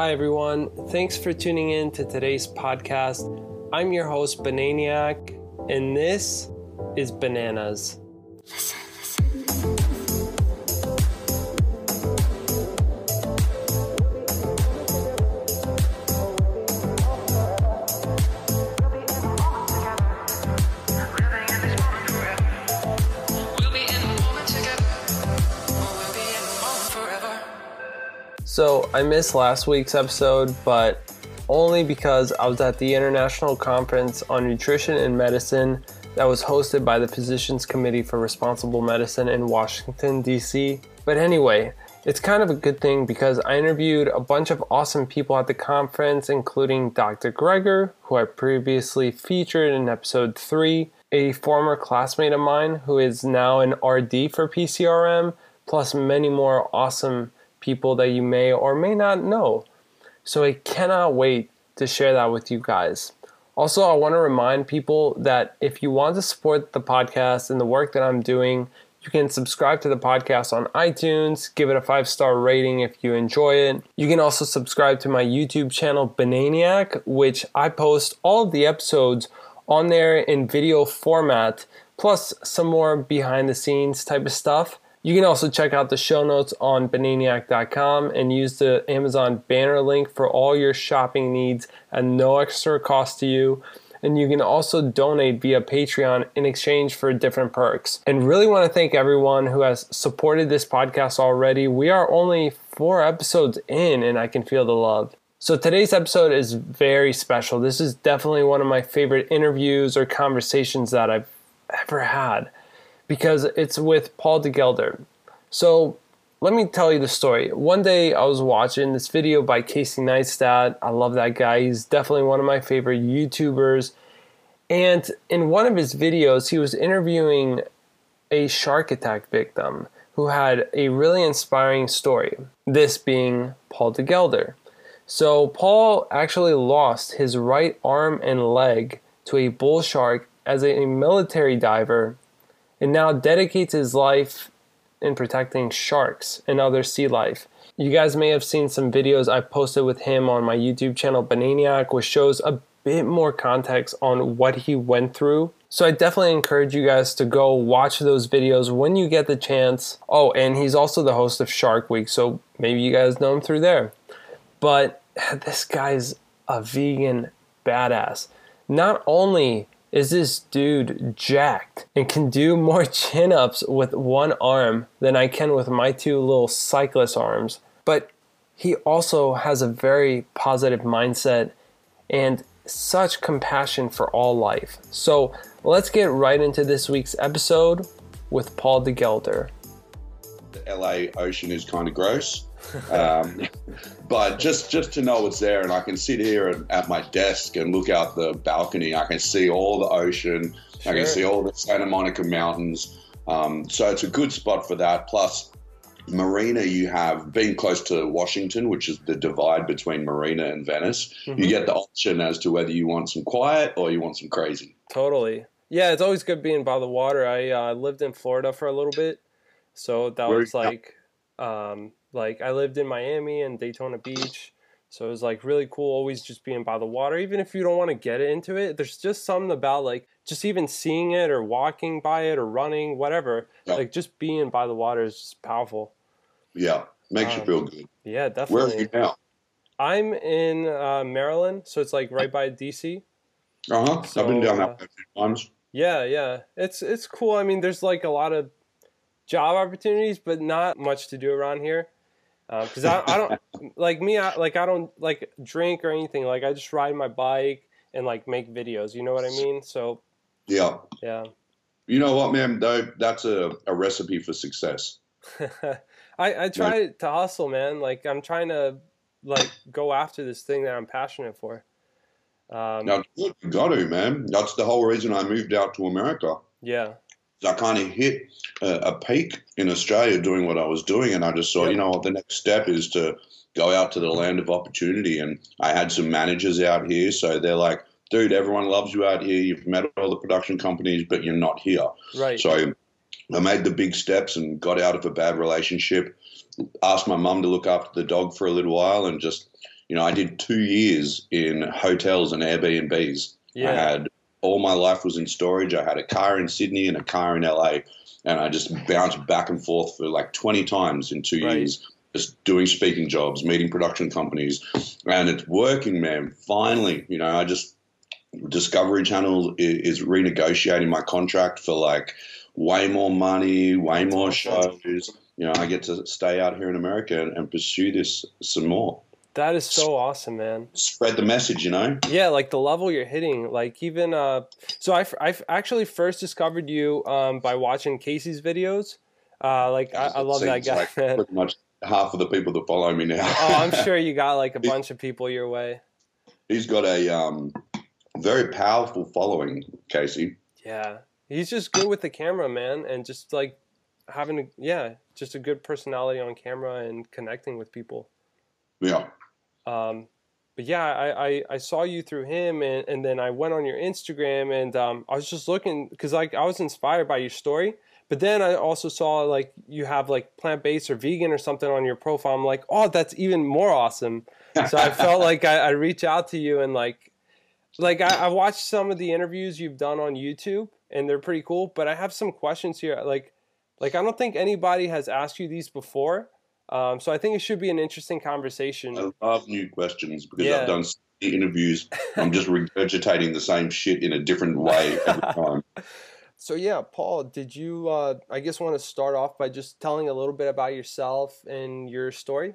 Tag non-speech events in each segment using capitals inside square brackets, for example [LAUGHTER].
Hi, everyone. Thanks for tuning in to today's podcast. I'm your host, Bananiac, and this is Bananas. So, I missed last week's episode, but only because I was at the International Conference on Nutrition and Medicine that was hosted by the Physicians Committee for Responsible Medicine in Washington, D.C. But anyway, it's kind of a good thing because I interviewed a bunch of awesome people at the conference, including Dr. Greger, who I previously featured in episode 3, a former classmate of mine who is now an RD for PCRM, plus many more awesome people that you may or may not know. So I cannot wait to share that with you guys. Also, I want to remind people that if you want to support the podcast and the work that I'm doing, you can subscribe to the podcast on iTunes, give it a five star rating if you enjoy it. You can also subscribe to my YouTube channel, Bananiac, which I post all of the episodes on there in video format, plus some more behind the scenes type of stuff. You can also check out the show notes on bananiac.com and use the Amazon banner link for all your shopping needs at no extra cost to you. And you can also donate via Patreon in exchange for different perks. And really want to thank everyone who has supported this podcast already. We are only four episodes in, and I can feel the love. So today's episode is very special. This is definitely one of my favorite interviews or conversations that I've ever had because it's with Paul de Gelder. So let me tell you the story. One day I was watching this video by Casey Neistat. I love that guy. He's definitely one of my favorite YouTubers. And in one of his videos, he was interviewing a shark attack victim who had a really inspiring story, this being Paul de Gelder. So, Paul actually lost his right arm and leg to a bull shark as a military diver and now dedicates his life in protecting sharks and other sea life. You guys may have seen some videos I posted with him on my YouTube channel, Bananiac, which shows a bit more context on what he went through. So I definitely encourage you guys to go watch those videos when you get the chance. Oh, and he's also the host of Shark Week, so maybe you guys know him through there. But [SIGHS] this guy's a vegan badass. Not only is this dude jacked and can do [LAUGHS] more chin ups with one arm than I can with my two little cyclist arms. But he also has a very positive mindset and such compassion for all life. So let's get right into this week's episode with Paul de Gelder. The LA ocean is kind of gross. Um, [LAUGHS] but just just to know it's there, and I can sit here at my desk and look out the balcony. I can see all the ocean. Sure. I can see all the Santa Monica mountains. Um, so it's a good spot for that. Plus, Marina, you have being close to Washington, which is the divide between Marina and Venice. Mm-hmm. You get the option as to whether you want some quiet or you want some crazy. Totally. Yeah, it's always good being by the water. I uh, lived in Florida for a little bit, so that Where, was like um, like I lived in Miami and Daytona Beach, so it was like really cool always just being by the water. Even if you don't want to get into it, there's just something about like just even seeing it or walking by it or running, whatever. Yeah. Like just being by the water is just powerful. Yeah, makes um, you feel good. Yeah, definitely. Where are you now? I'm in uh, Maryland, so it's like right by DC. Uh huh. So, I've been down that uh, a few times. Yeah, yeah. It's it's cool. I mean, there's like a lot of job opportunities, but not much to do around here because uh, I, I don't [LAUGHS] like me I, like I don't like drink or anything. Like I just ride my bike and like make videos you know what I mean? So yeah. yeah. You know what man? Though that's a, a recipe for success. [LAUGHS] I, I try to hustle man. Like I'm trying to like go after this thing that I'm passionate for. Um, now you got to man. That's the whole reason I moved out to America. Yeah I kind of hit a, a, peak in Australia doing what I was doing, and I just thought, yep. you know what, the next step is to go out to the land of opportunity. And I had some managers out here, so they're like, dude, everyone loves you out here. You've met all the production companies, but you're not here. Right. So I made the big steps and got out of a bad relationship. Asked my mum to look after the dog for a little while, and just you know, I did two years in hotels and Airbnbs. Yeah. I had all my life was in storage. I had a car in Sydney and a car in LA, and I just bounced back and forth for like 20 times in two Right. years, just doing speaking jobs, meeting production companies, and it's working, man. Finally, you know, I just Discovery Channel i- is renegotiating my contract for like way more money, way more shows. You know, I get to stay out here in America and, and pursue this some more. That is so awesome, man. Spread the message, you know. Yeah, like the level you're hitting, like even uh, so I I actually first discovered you um by watching Casey's videos. Uh, like I, I love that guy, like man. Pretty much half of the people that follow me now. Oh, I'm sure you got like a [LAUGHS] bunch of people your way. He's got a um, very powerful following, Casey. Yeah, he's just good with the camera, man, and just like having a yeah, just a good personality on camera and connecting with people. Yeah. Um, but yeah, I, I, I saw you through him, and, and then I went on your Instagram, and um, I was just looking because like I was inspired by your story. But then I also saw like you have like plant based or vegan or something on your profile. I'm like, oh, that's even more awesome. So I felt [LAUGHS] like I, I reach out to you and like, like I, I watched some of the interviews you've done on YouTube, and they're pretty cool. But I have some questions here, like, like I don't think anybody has asked you these before. Um, so I think it should be an interesting conversation. I love new questions because Yeah. I've done so many interviews. I'm just [LAUGHS] regurgitating the same shit in a different way every time. [LAUGHS] So yeah, Paul, did you? Uh, I guess want to start off by just telling a little bit about yourself and your story.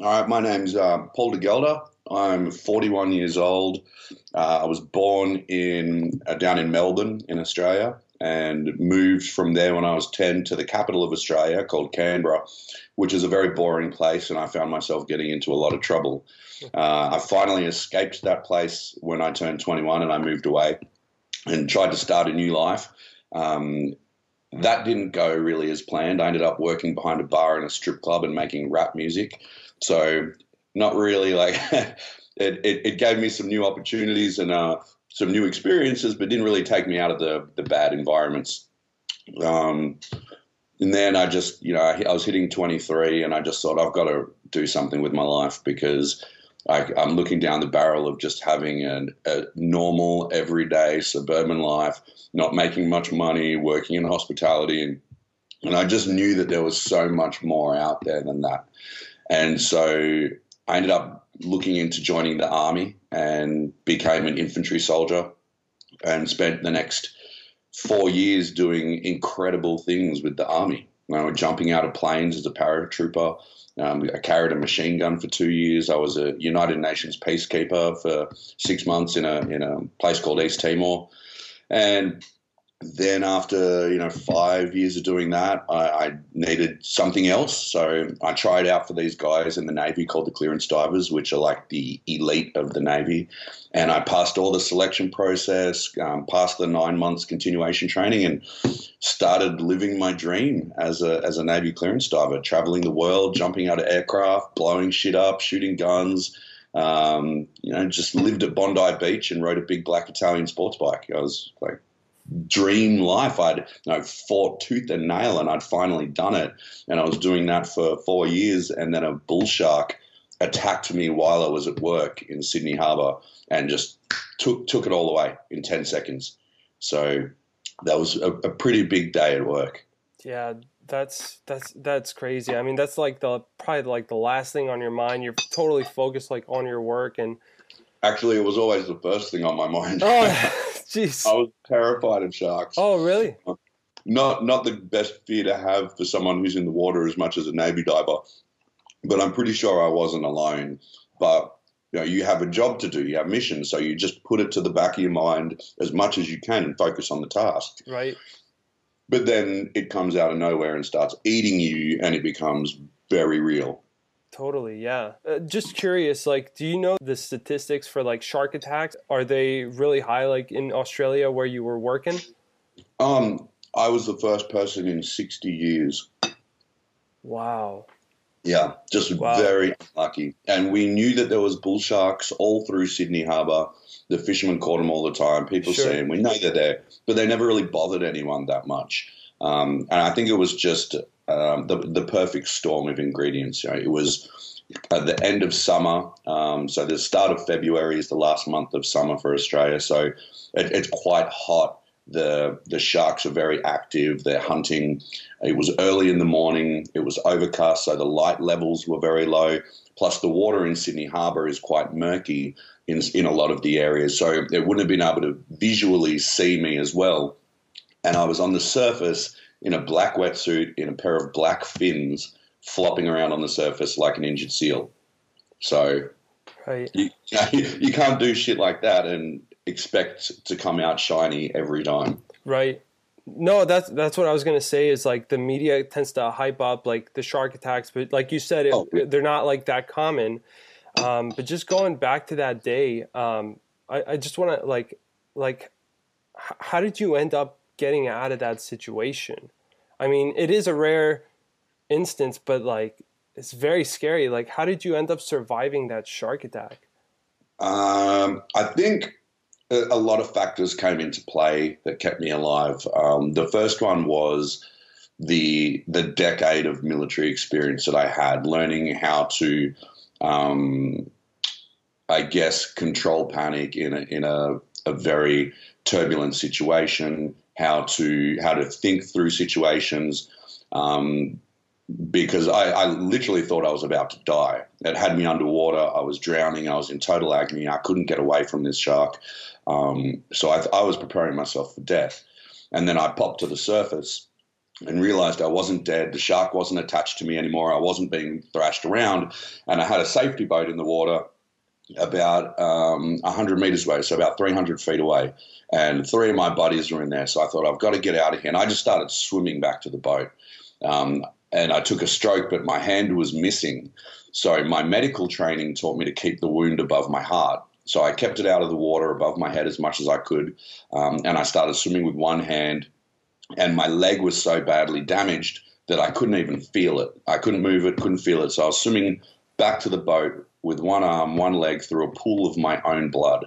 All right, my name's uh, Paul de Gelder. I'm 41 years old. Uh, I was born in uh, down in Melbourne in Australia and moved from there when I was 10 to the capital of Australia called Canberra, which is a very boring place, and I found myself getting into a lot of trouble. Uh, I finally escaped that place when I turned 21 and I moved away and tried to start a new life. Um, that didn't go really as planned. I ended up working behind a bar in a strip club and making rap music. So not really like [LAUGHS] it, it, it gave me some new opportunities and uh, some new experiences, but didn't really take me out of the, the bad environments. Um, and then I just, you know, I, I was hitting 23 and I just thought I've got to do something with my life because I, I'm looking down the barrel of just having an, a normal, everyday suburban life, not making much money, working in hospitality. And, and I just knew that there was so much more out there than that. And so I ended up looking into joining the army and became an infantry soldier and spent the next four years doing incredible things with the army. You know, jumping out of planes as a paratrooper. Um, I carried a machine gun for two years. I was a United Nations peacekeeper for six months in a in a place called East Timor, and then after you know five years of doing that, I, I needed something else. So I tried out for these guys in the Navy called the clearance divers, which are like the elite of the Navy. And I passed all the selection process, um, passed the nine months continuation training, and started living my dream as a as a Navy clearance diver, traveling the world, jumping out of aircraft, blowing shit up, shooting guns. Um, you know, just lived at Bondi Beach and rode a big black Italian sports bike. I was like dream life. I'd you know, fought tooth and nail and I'd finally done it. And I was doing that for four years. And then a bull shark attacked me while I was at work in Sydney Harbour and just took, took it all away in 10 seconds. So that was a, a pretty big day at work. Yeah, that's that's that's crazy. I mean, that's like the probably like the last thing on your mind. You're totally focused like on your work and Actually, it was always the first thing on my mind. oh, [LAUGHS] [LAUGHS] jeez. I was terrified of sharks. Oh, really? Um, not not the best fear to have for someone who's in the water as much as a navy diver. But I'm pretty sure I wasn't alone. But you know, you have a job to do, you have missions, so you just put it to the back of your mind as much as you can and focus on the task. Right. But then it comes out of nowhere and starts eating you, and it becomes very real. Totally, yeah. Uh, just curious, like, do you know the statistics for like shark attacks? Are they really high, like in Australia where you were working? Um, I was the first person in 60 years Wow. Yeah, just Wow. very lucky. And we knew that there was bull sharks all through Sydney Harbour. The fishermen caught them all the time. People Sure. see them. We know they're there, but they never really bothered anyone that much. Um, and I think it was just um, the the perfect storm of ingredients. You know, it was at the end of summer. Um, so the start of February is the last month of summer for Australia. So it, it's quite hot. The the sharks are very active. They're hunting. It was early in the morning. It was overcast, so the light levels were very low. Plus, the water in Sydney Harbour is quite murky in in a lot of the areas, so they wouldn't have been able to visually see me as well. And I was on the surface in a black wetsuit, in a pair of black fins, flopping around on the surface like an injured seal. So right. you, you, [LAUGHS] you can't do shit like that and expect to come out shiny every time. Right. No, that's that's what I was gonna say. Is like the media tends to hype up like the shark attacks, but like you said, it, oh. they're not like that common. Um, but just going back to that day, um, I, I, just want to like like how did you end up getting out of that situation? I mean, it is a rare instance, but like it's very scary. Like, how did you end up surviving that shark attack? Um, I think a lot of factors came into play that kept me alive. Um, the first one was the the decade of military experience that I had, learning how to, um, I guess, control panic in a, in a, a very turbulent situation, how to how to think through situations. Um, because I, I, literally thought I was about to die. It had me underwater. I was drowning. I was in total agony. I couldn't get away from this shark. Um, so I, I, was preparing myself for death. And then I popped to the surface and realized I wasn't dead. The shark wasn't attached to me anymore. I wasn't being thrashed around. And I had a safety boat in the water about um, 100 meters away, so about 300 feet away. And three of my buddies were in there. So I thought, I've got to get out of here. And I just started swimming back to the boat. Um, and I took a stroke, but my hand was missing. So my medical training taught me to keep the wound above my heart. So I kept it out of the water above my head as much as I could, um, and I started swimming with one hand. And my leg was so badly damaged that I couldn't even feel it. I couldn't move it, couldn't feel it. So I was swimming back to the boat with one arm, one leg through a pool of my own blood.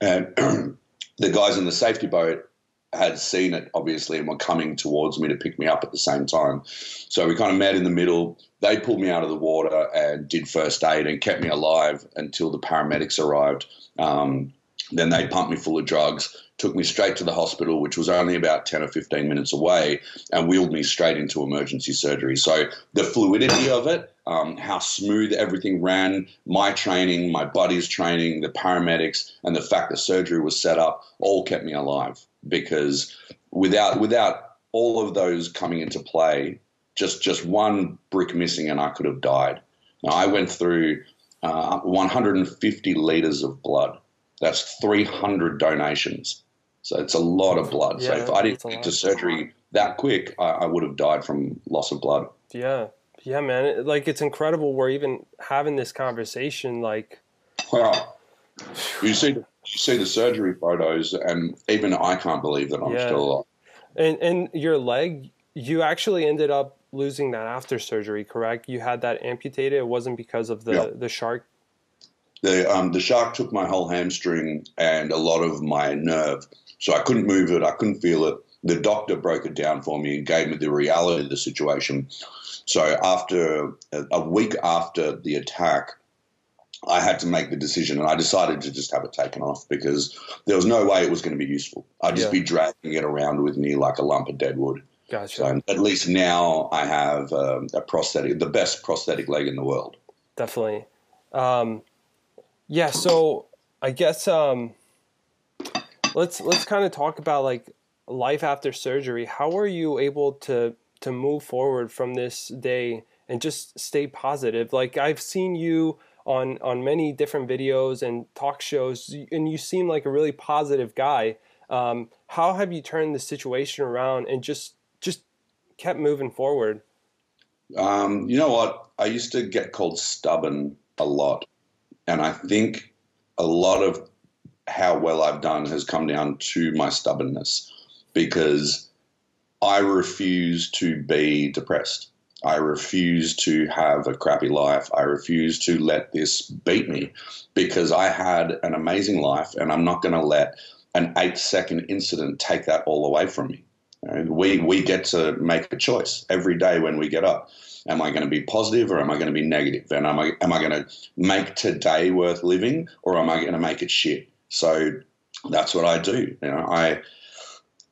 And [CLEARS THROAT] the guys in the safety boat had seen it obviously and were coming towards me to pick me up at the same time. So we kind of met in the middle. They pulled me out of the water and did first aid and kept me alive until the paramedics arrived. Um, then they pumped me full of drugs, took me straight to the hospital, which was only about 10 or 15 minutes away, and wheeled me straight into emergency surgery. So the fluidity of it, um, how smooth everything ran, my training, my buddy's training, the paramedics, and the fact the surgery was set up all kept me alive because without without all of those coming into play, just just one brick missing and I could have died. Now, I went through uh, 150 liters of blood. That's 300 donations. So it's a lot of blood. Yeah, so if I didn't get to surgery that quick, I, I, would have died from loss of blood. Yeah, yeah, man. like it's incredible we're even having this conversation. Like, well, you see, you see the surgery photos, and even I can't believe that I'm yeah. still alive. And and your leg, you actually ended up losing that after surgery, correct? You had that amputated. It wasn't because of the yeah. the shark. The um, the shark took my whole hamstring and a lot of my nerve, so I couldn't move it. I couldn't feel it. The doctor broke it down for me and gave me the reality of the situation. So after a week after the attack, I had to make the decision, and I decided to just have it taken off because there was no way it was going to be useful. I'd just yeah. be dragging it around with me like a lump of dead wood. Gotcha. So at least now I have um, a prosthetic, the best prosthetic leg in the world. Definitely. Um, yeah. So I guess um, let's let's kind of talk about like life after surgery. How were you able to to move forward from this day and just stay positive? Like I've seen you on on many different videos and talk shows, and you seem like a really positive guy. Um, how have you turned the situation around and just just kept moving forward? Um, you know what? I used to get called stubborn a lot, and I think a lot of how well I've done has come down to my stubbornness because I refuse to be depressed. I refuse to have a crappy life. I refuse to let this beat me because I had an amazing life and I'm not going to let an eight second incident take that all away from me. we, we get to make a choice every day when we get up. Am I going to be positive or am I going to be negative? And am I am I going to make today worth living or am I going to make it shit? So that's what I do. You know, I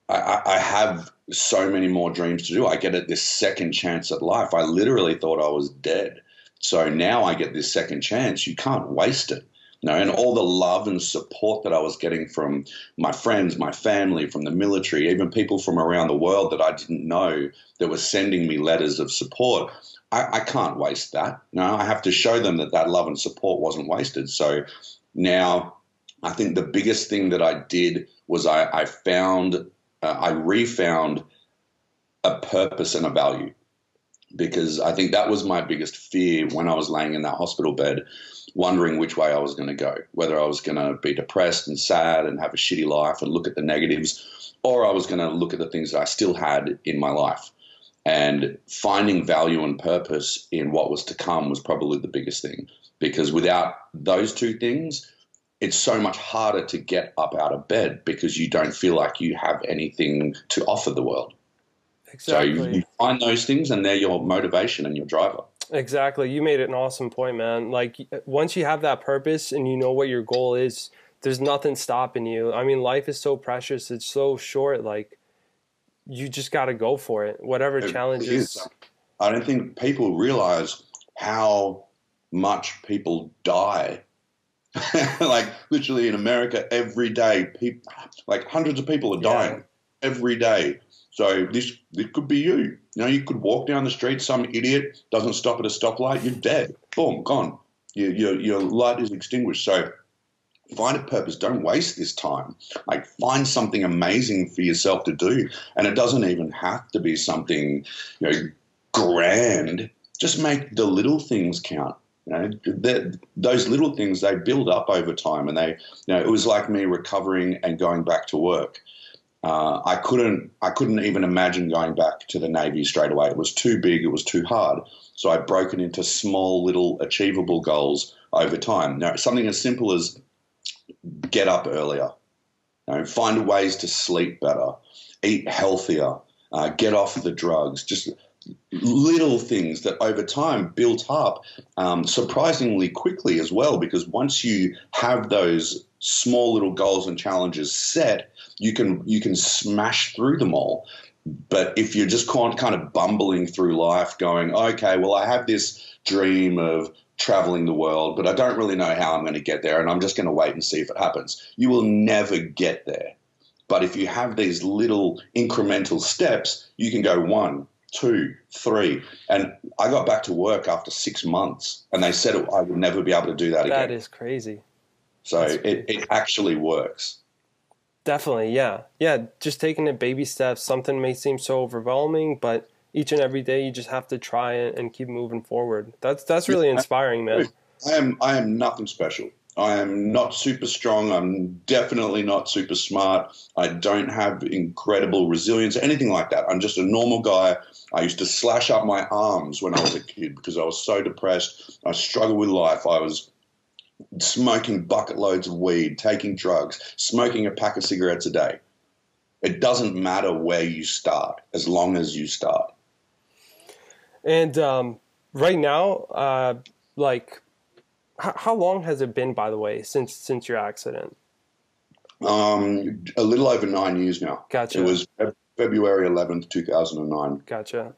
I, I have so many more dreams to do. I get it this second chance at life. I literally thought I was dead. So now I get this second chance. You can't waste it. You know, and all the love and support that I was getting from my friends, my family, from the military, even people from around the world that I didn't know that were sending me letters of support. I, I can't waste that. You know, I have to show them that that love and support wasn't wasted. So now I think the biggest thing that I did was I, I found, uh, I refound a purpose and a value because I think that was my biggest fear when I was laying in that hospital bed, wondering which way I was going to go, whether I was going to be depressed and sad and have a shitty life and look at the negatives, or I was going to look at the things that I still had in my life. And finding value and purpose in what was to come was probably the biggest thing because without those two things, it's so much harder to get up out of bed because you don't feel like you have anything to offer the world. Exactly. So you, you find those things, and they're your motivation and your driver. Exactly. You made it an awesome point, man. Like once you have that purpose and you know what your goal is, there's nothing stopping you. I mean, life is so precious. It's so short. Like you just got to go for it. Whatever it challenges. I don't think people realize how much people die [LAUGHS] like literally in America every day, people like hundreds of people are dying yeah. every day. So this this could be you. You know, you could walk down the street, some idiot doesn't stop at a stoplight, you're dead. Boom, gone. Your your, your light is extinguished. So find a purpose. Don't waste this time. Like find something amazing for yourself to do, and it doesn't even have to be something you know grand. Just make the little things count. You know, those little things they build up over time, and they, you know, it was like me recovering and going back to work. Uh, I couldn't, I couldn't even imagine going back to the navy straight away. It was too big, it was too hard. So I broke it into small, little, achievable goals over time. Now, something as simple as get up earlier, you know, find ways to sleep better, eat healthier, uh, get off the drugs. Just little things that over time built up um, surprisingly quickly as well. Because once you have those small little goals and challenges set, you can you can smash through them all. But if you're just kind of bumbling through life, going, okay, well, I have this dream of traveling the world, but I don't really know how I'm going to get there, and I'm just going to wait and see if it happens. You will never get there. But if you have these little incremental steps, you can go one, two, three. And I got back to work after six months, and they said I would never be able to do that, again. That is crazy. So it, it actually works. Definitely, yeah. Yeah, just taking it baby steps. Something may seem so overwhelming, but each and every day you just have to try it and keep moving forward. That's that's really inspiring, man. I am I am nothing special. I am not super strong. I'm definitely not super smart. I don't have incredible resilience, anything like that. I'm just a normal guy. I used to slash up my arms when I was a kid because I was so depressed. I struggled with life. I was smoking bucket loads of weed, taking drugs, smoking a pack of cigarettes a day. It doesn't matter where you start as long as you start. And um, right now, uh, like how, long has it been, by the way, since since your accident? Um, a little over nine years now. Gotcha. It was February eleventh, two thousand and nine. Gotcha.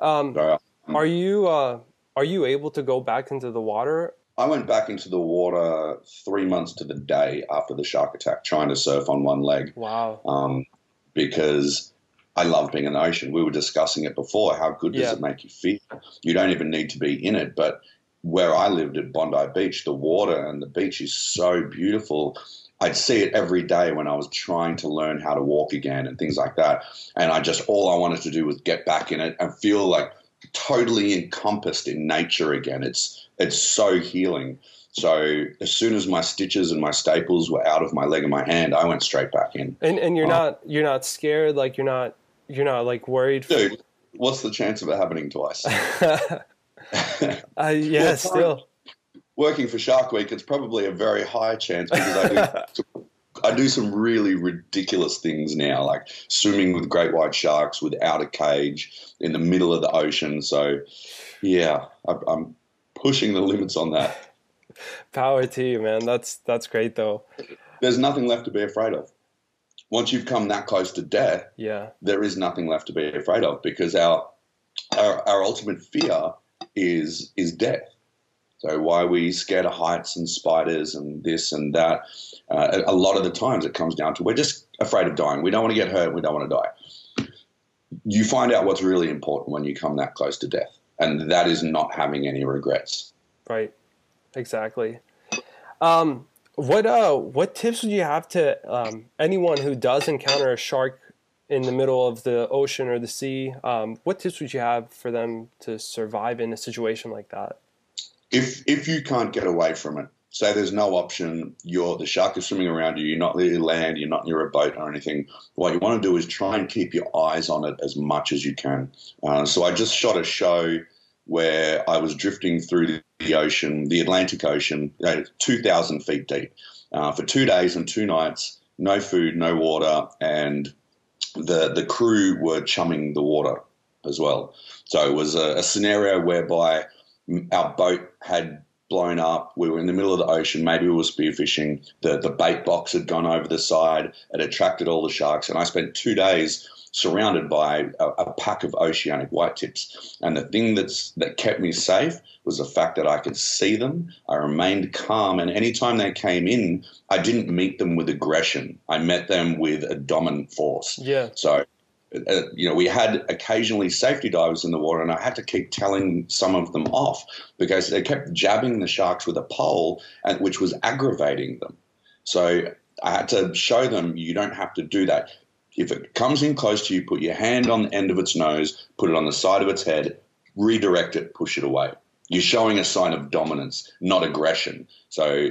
Um, uh, are you uh, are you able to go back into the water? I went back into the water three months to the day after the shark attack, trying to surf on one leg. Wow. Um, because I love being in the ocean. We were discussing it before. How good does yeah. it make you feel? You don't even need to be in it, but where I lived at Bondi Beach, the water and the beach is so beautiful. I'd see it every day when I was trying to learn how to walk again and things like that. And I just, all I wanted to do was get back in it and feel like totally encompassed in nature again. It's, it's so healing. So as soon as my stitches and my staples were out of my leg and my hand, I went straight back in. And, and you're uh, not, you're not scared. Like you're not, you're not like worried. Dude, what's the chance of it happening twice? [LAUGHS] uh, yeah, well, still working for Shark Week, it's probably a very high chance because I do, [LAUGHS] I do some really ridiculous things now, like swimming with great white sharks without a cage in the middle of the ocean. So, yeah, I, I'm pushing the limits on that. Power to you, man. That's that's great, though. There's nothing left to be afraid of. Once you've come that close to death, Yeah. there is nothing left to be afraid of because our our, our ultimate fear is is death. So why we scared of heights and spiders and this and that? Uh, a a lot of the times it comes down to we're just afraid of dying. We don't want to get hurt. We don't want to die. You find out what's really important when you come that close to death, and that is not having any regrets. Right. Exactly. Um, what uh, what tips would you have to um, anyone who does encounter a shark in the middle of the ocean or the sea? Um, what tips would you have for them to survive in a situation like that? if if you can't get away from it, say there's no option, you're the shark is swimming around you, you're not near land, you're not near a boat or anything. What you want to do is try and keep your eyes on it as much as you can. Uh, so I just shot a show where I was drifting through the, ocean, the Atlantic Ocean, uh, 2,000 feet deep, uh, for two days and two nights. No food, no water, and the the crew were chumming the water as well. So it was a, a scenario whereby our boat had blown up. We were in the middle of the ocean. Maybe we were spearfishing. The the bait box had gone over the side. It attracted all the sharks, and I spent two days surrounded by a, a pack of oceanic whitetips. And the thing that's that kept me safe was the fact that I could see them. I remained calm, and anytime they came in, I didn't meet them with aggression. I met them with a dominant force. Yeah. So, uh, you know, we had occasionally safety divers in the water, and I had to keep telling some of them off because they kept jabbing the sharks with a pole, and which was aggravating them. So I had to show them you don't have to do that. If it comes in close to you, put your hand on the end of its nose, put it on the side of its head, redirect it, push it away. You're showing a sign of dominance, not aggression. So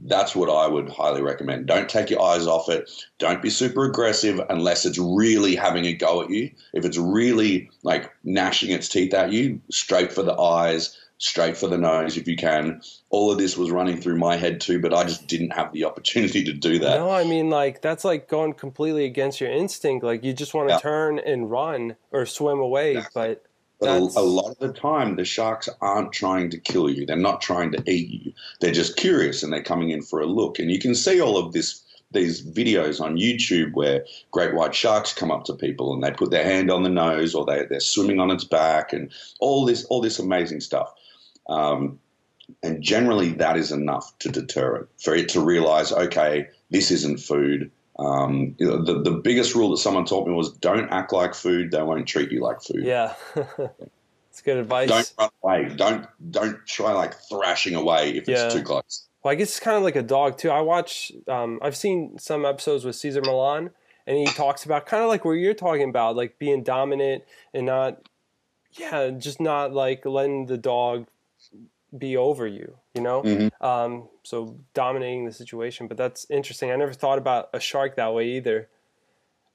that's what I would highly recommend. Don't take your eyes off it. Don't be super aggressive unless it's really having a go at you. If it's really like gnashing its teeth at you, straight for the eyes, straight for the nose if you can. All of this was running through my head too, but I just didn't have the opportunity to do that. No, I mean like that's like going completely against your instinct. Like you just want to Yeah. turn and run or swim away, Exactly. but But a, a lot of the time, the sharks aren't trying to kill you. They're not trying to eat you. They're just curious and they're coming in for a look. And you can see all of this these videos on YouTube where great white sharks come up to people and they put their hand on the nose or they, they're swimming on its back and all this all this amazing stuff. Um, and generally, that is enough to deter it for it to realize, okay, this isn't food. Um, you know, the the biggest rule that someone taught me was don't act like food. They won't treat you like food yeah. [LAUGHS] it's good advice. don't run away. Don't don't try like thrashing away if Yeah. it's too close. Well, I guess it's kind of like a dog too. I watch. Um, I've seen some episodes with Cesar Millan, and he talks about kind of like what you're talking about, like being dominant and not, yeah, just not like letting the dog be over you. You know, Mhm. um, so dominating the situation. But that's interesting. I never thought about a shark that way either.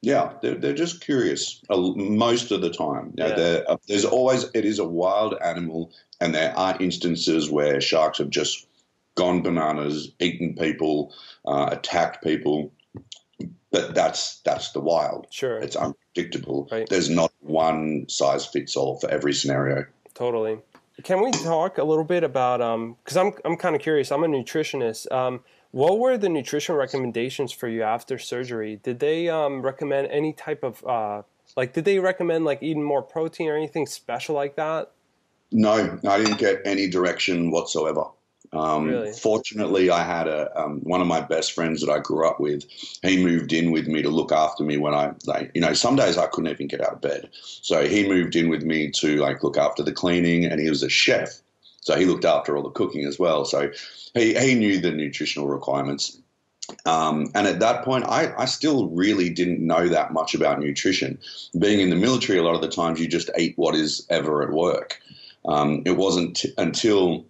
Yeah, they're, they're just curious uh, most of the time. You know, Yeah. uh, there's always it is a wild animal, and there are instances where sharks have just gone bananas, eaten people, uh, attacked people. But that's that's the wild. Sure, It's unpredictable. Right. There's not one size fits all for every scenario. totally. Can we talk a little bit about um? Because I'm I'm kind of curious. I'm a nutritionist. Um, what were the nutrition recommendations for you after surgery? Did they um, recommend any type of uh, like? Did they recommend like eating more protein or anything special like that? No, I didn't get any direction whatsoever. Um, Really? Fortunately, I had a um, one of my best friends that I grew up with. He moved in with me to look after me when I, like, you know, some days I couldn't even get out of bed. So he moved in with me to like look after the cleaning, and he was a chef, so he looked after all the cooking as well. So he he knew the nutritional requirements. Um, and at that point, I, I still really didn't know that much about nutrition. Being in the military, a lot of the times you just eat what is ever at work. Um, it wasn't t- until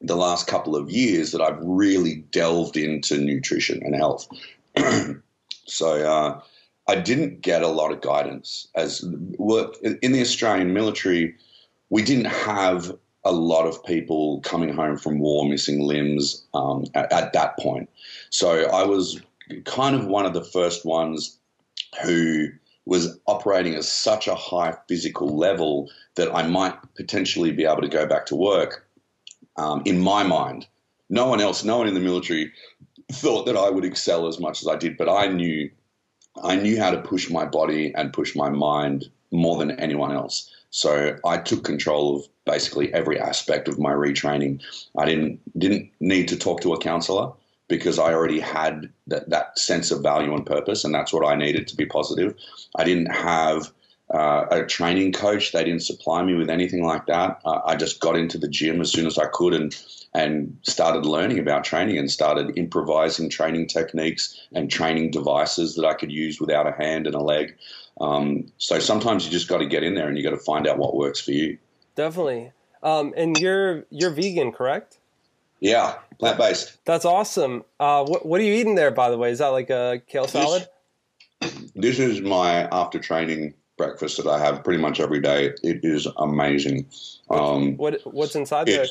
the last couple of years that I've really delved into nutrition and health. [CLEARS THROAT] so uh, I didn't get a lot of guidance. As in the Australian military, we didn't have a lot of people coming home from war missing limbs um, at, at that point. So I was kind of one of the first ones who was operating at such a high physical level that I might potentially be able to go back to work. Um, in my mind, no one else, no one in the military thought that I would excel as much as I did, but I knew I knew how to push my body and push my mind more than anyone else. So I took control of basically every aspect of my retraining. I didn't didn't need to talk to a counselor because I already had that, that sense of value and purpose, and that's what I needed to be positive. I didn't have uh, a training coach; they didn't supply me with anything like that. Uh, I just got into the gym as soon as I could and and started learning about training and started improvising training techniques and training devices that I could use without a hand and a leg. Um, so sometimes you just got to get in there and you got to find out what works for you. Definitely. Um, and you're you're vegan, correct? Yeah, plant based. That's awesome. Uh, what what are you eating there, by the way? Is that like a kale salad? This, this is my after training breakfast that I have pretty much every day. It is amazing. Um, what what's inside there?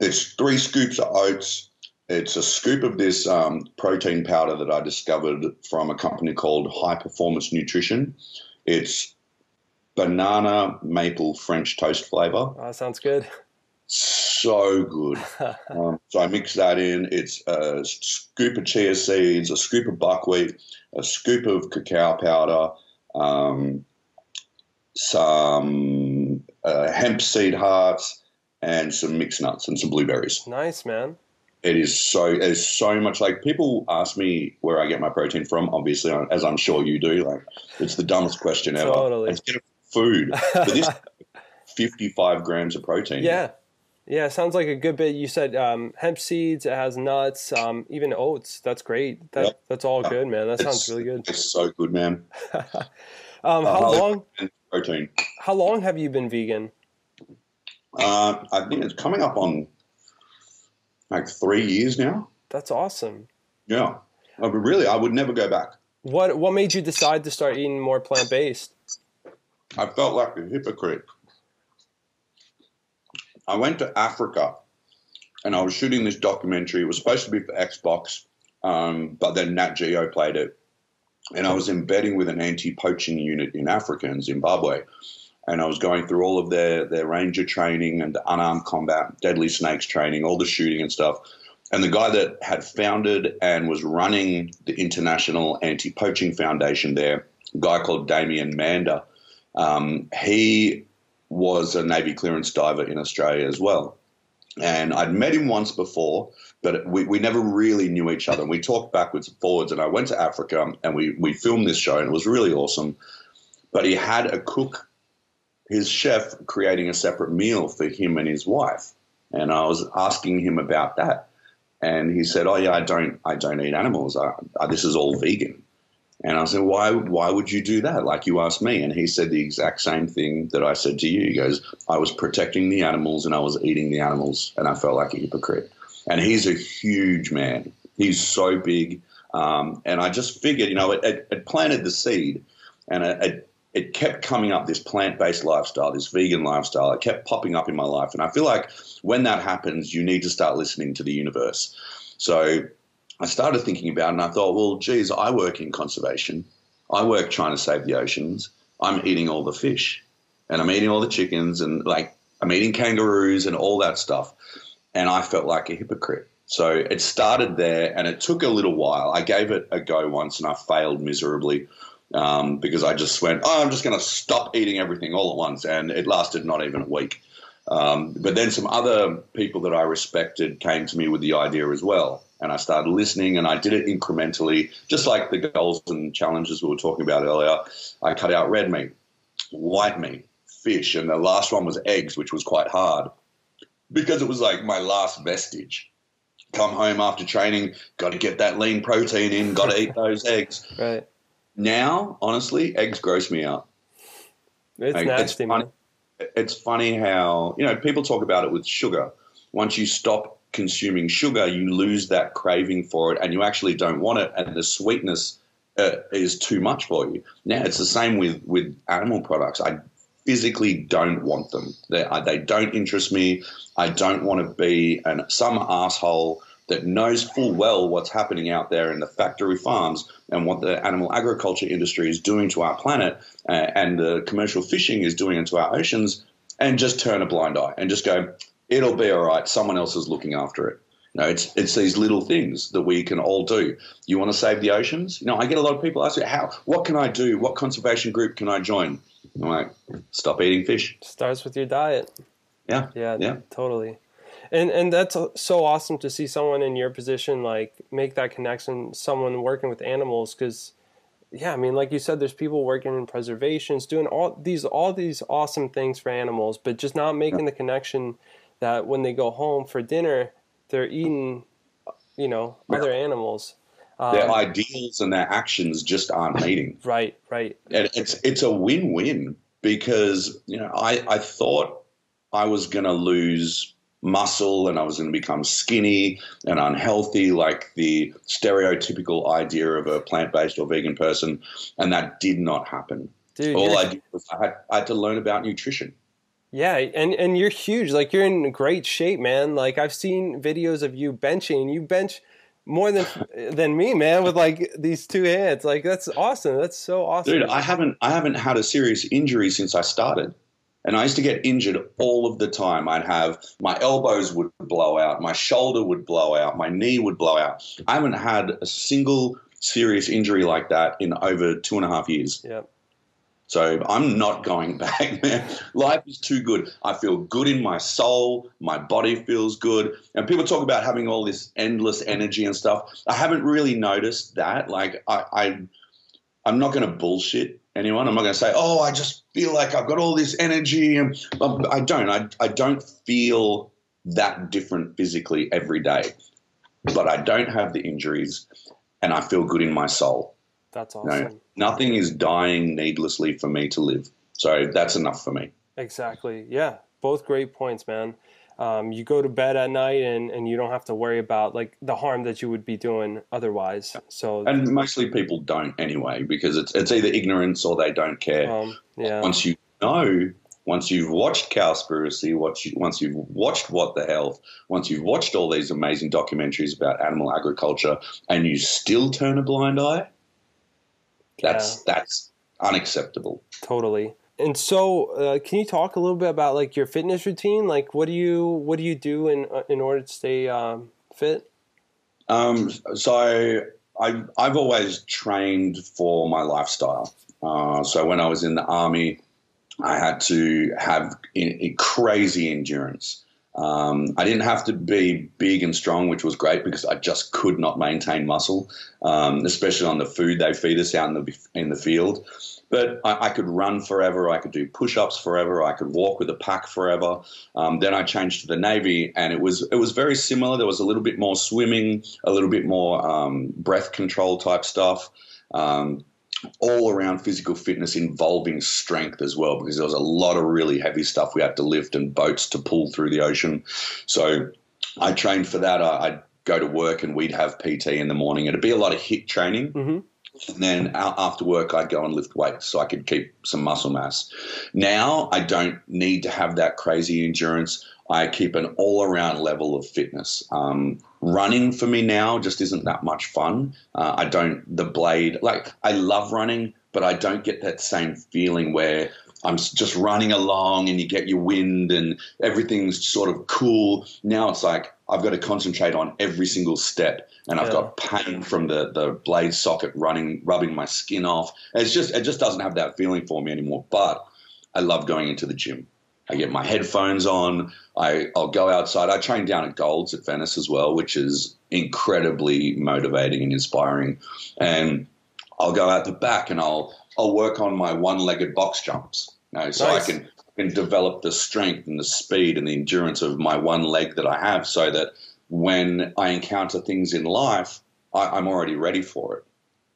It's three scoops of oats, it's a scoop of this um, protein powder that I discovered from a company called High Performance Nutrition. It's banana maple French toast flavor. Oh, sounds good. So good. [LAUGHS] um, so I mix that in. It's a scoop of chia seeds, a scoop of buckwheat, a scoop of cacao powder, um, some uh, hemp seed hearts, and some mixed nuts and some blueberries. Nice, man it is so it's so much like people ask me where I get my protein from. Obviously, as I'm sure you do, like it's the dumbest question ever. Totally, it's food. But this [LAUGHS] 55 grams of protein. Yeah, yeah, sounds like a good bit. You said um, hemp seeds. It has nuts, um, even oats. That's great. That yep. that's all good, man. That sounds really good. It's so good, man. [LAUGHS] um, how uh, long? Protein. How long have you been vegan? Uh, I think it's coming up on like three years now. That's awesome. Yeah, I mean, really, I would never go back. What What made you decide to start eating more plant based? I felt like a hypocrite. I went to Africa, and I was shooting this documentary. It was supposed to be for Xbox, um, but then Nat Geo played it, and I was embedding with an anti-poaching unit in Africa in Zimbabwe and I was going through all of their their ranger training and unarmed combat, deadly snakes training, all the shooting and stuff. And the guy that had founded and was running the International Anti Poaching Foundation there, a guy called Damien Mander, um, he was a Navy clearance diver in Australia as well. And I'd met him once before, but we, we never really knew each other. And we talked backwards and forwards. And I went to Africa and we, we filmed this show, and it was really awesome. But he had a cook his chef creating a separate meal for him and his wife. And I was asking him about that. And he said, "Oh yeah, I don't, I don't eat animals. I, I, this is all vegan." And I said, "Why, why would you do that? Like you asked me?" And he said the exact same thing that I said to you. He goes, "I was protecting the animals and I was eating the animals, and I felt like a hypocrite." And he's a huge man. He's so big, um, and I just figured, you know, it, it, it planted the seed, and it, it kept coming up this plant based lifestyle, this vegan lifestyle. It kept popping up in my life. And I feel like when that happens, you need to start listening to the universe. So I started thinking about it and I thought, well, geez, I work in conservation. I work trying to save the oceans. I'm eating all the fish and I'm eating all the chickens and like I'm eating kangaroos and all that stuff. And I felt like a hypocrite. So it started there and it took a little while. I gave it a go once and I failed miserably um, because I just went, oh, I'm just going to stop eating everything all at once. And it lasted not even a week. Um, but then some other people that I respected came to me with the idea as well. And I started listening and I did it incrementally, just like the goals and challenges we were talking about earlier. I cut out red meat, white meat, fish, and the last one was eggs, which was quite hard because it was like my last vestige. Come home after training, got to get that lean protein in, got to eat those [LAUGHS] eggs. Right. Now, honestly, eggs gross me out. It's like, nasty, it's man. It's funny how you know people talk about it with sugar. Once you stop consuming sugar, you lose that craving for it, and you actually don't want it, and the sweetness uh, is too much for you. Now, it's the same with with animal products. I physically don't want them. They, I, they don't interest me. I don't want to be an some asshole that knows full well what's happening out there in the factory farms and what the animal agriculture industry is doing to our planet uh, and the commercial fishing is doing into our oceans, and just turn a blind eye and just go, it'll be all right. Someone else is looking after it. You know, it's it's these little things that we can all do. You want to save the oceans? You know, I get a lot of people ask me, how, what can I do? What conservation group can I join? I'm like, stop eating fish. Starts with your diet. Yeah. Yeah. Yeah. Totally. And and that's so awesome to see someone in your position like make that connection. Someone working with animals because. Yeah, I mean, like you said, there's people working in preservations, doing all these all these awesome things for animals, but just not making the connection that when they go home for dinner, they're eating, you know, other animals. Their Um, ideals and their actions just aren't meeting. right, right. And it's it's a win-win because you know I, I thought I was going to lose muscle and I was going to become skinny and unhealthy, like the stereotypical idea of a plant-based or vegan person, and that did not happen. Dude, All I did was I had, I had to learn about nutrition. Yeah, and and you're huge. Like you're in great shape, man. Like I've seen videos of you benching. You bench more than [LAUGHS] than me, man, with like these two hands. Like that's awesome. That's so awesome. Dude, I haven't I haven't had a serious injury since I started. And I used to get injured all of the time. I'd have my elbows would blow out, my shoulder would blow out, my knee would blow out. I haven't had a single serious injury like that in over two and a half years. Yep. So I'm not going [LAUGHS] back, man. Life is too good. I feel good in my soul. My body feels good. And people talk about having all this endless energy and stuff. I haven't really noticed that. Like I, I I'm not going to bullshit anyone. I'm not going to say, "Oh, I just feel like I've got all this energy," and I don't. I I don't feel that different physically every day, but I don't have the injuries, and I feel good in my soul. That's awesome. nothing is dying needlessly for me to live. So that's enough for me. Exactly. Yeah. Both great points, man. Um, you go to bed at night and, and you don't have to worry about like the harm that you would be doing otherwise. So And mostly people don't anyway, because it's it's either ignorance or they don't care. um, yeah. Once you know, once you've watched Cowspiracy, once, you, once you've watched What the Health, once you've watched all these amazing documentaries about animal agriculture, and you still turn a blind eye, that's that's unacceptable. Totally. And so, uh, can you talk a little bit about like your fitness routine? Like, what do you what do you do in uh, in order to stay um, fit? Um, so I, I've always trained for my lifestyle. Uh, so when I was in the army, I had to have in, in crazy endurance. Um, I didn't have to be big and strong, which was great because I just could not maintain muscle, um, especially on the food they feed us out in the in the field. But I, I could run forever. I could do push-ups forever. I could walk with a pack forever. Um, then I changed to the Navy, and it was it was very similar. There was a little bit more swimming, a little bit more um, breath control type stuff. Um, all around physical fitness involving strength as well, because there was a lot of really heavy stuff we had to lift and boats to pull through the ocean. So I trained for that. I, I'd go to work and we'd have PT in the morning. It'd be a lot of HIIT training. hmm And then after work, I'd go and lift weights so I could keep some muscle mass. Now I don't need to have that crazy endurance. I keep an all around level of fitness. Um, running for me now just isn't that much fun. Uh, I don't, the blade, like, I love running, but I don't get that same feeling where I'm just running along and you get your wind and everything's sort of cool. Now it's like I've got to concentrate on every single step and I've Yeah. got pain from the, the blade socket running, rubbing my skin off. It's just, it just doesn't have that feeling for me anymore. But I love going into the gym. I get my headphones on. I, I'll go outside. I train down at Golds at Venice as well, which is incredibly motivating and inspiring. And I'll go out the back and I'll I'll work on my one-legged box jumps. You know, so Nice. I can can develop the strength and the speed and the endurance of my one leg that I have, so that when I encounter things in life, I, I'm already ready for it.